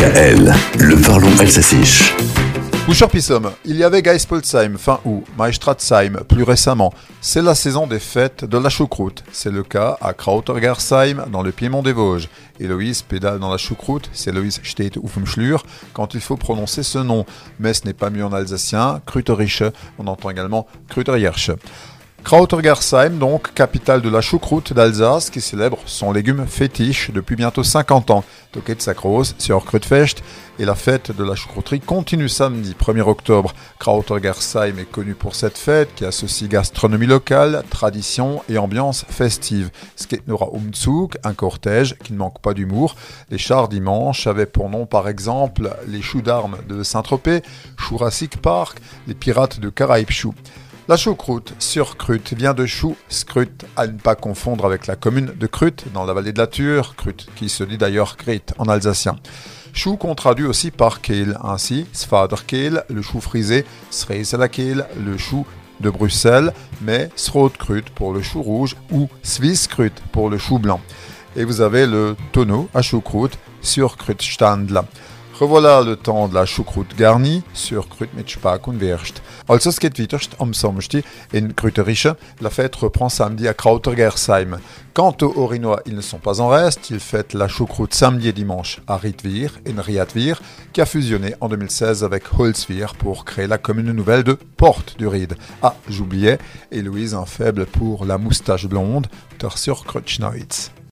Le parlons alsacien. Pissom, il y avait Geispolsheim fin août, Maestratsheim plus récemment. C'est la saison des fêtes de la choucroute. C'est le cas à Krautergersheim dans le Piémont des Vosges. Héloïse pédale dans la choucroute, c'est Héloïse steht Schlür quand il faut prononcer ce nom. Mais ce n'est pas mieux en alsacien, Kruteriche, on entend également Kruterierche. Krautergersheim, donc, capitale de la choucroute d'Alsace, qui célèbre son légume fétiche depuis bientôt 50 ans. Toket Sacrose, sur Krutfest, et la fête de la choucrouterie continue samedi 1er octobre. Krautergersheim est connu pour cette fête qui associe gastronomie locale, tradition et ambiance festive. Sketnora Umzug, un cortège qui ne manque pas d'humour. Les chars dimanche avaient pour nom par exemple les choux d'armes de Saint-Tropez, Jurassic Park, les pirates de Caraïbes la choucroute sur Crute vient de chou, scrut, à ne pas confondre avec la commune de Crute, dans la vallée de la Ture, Crute, qui se dit d'ailleurs Grit en alsacien. Chou qu'on traduit aussi par Kehl, ainsi Svaderkehl, le chou frisé, Sreiselakehl, le chou de Bruxelles, mais Srootkrut pour le chou rouge ou Swisskrut pour le chou blanc. Et vous avez le tonneau à choucroute sur Krutstandla. Revoilà le temps de la choucroute garnie sur Krut mit Spak und Wurst. Also es geht. La fête reprend samedi à Krautergersheim. Quant aux Orinois, ils ne sont pas en reste. Ils fêtent la choucroute samedi et dimanche à Ritvir, in Riatvir, qui a fusionné en 2016 avec Holzvir pour créer la commune nouvelle de Porte du Ride. Ah, j'oubliais, Héloïse un faible pour la moustache blonde, sur Krutschneutz.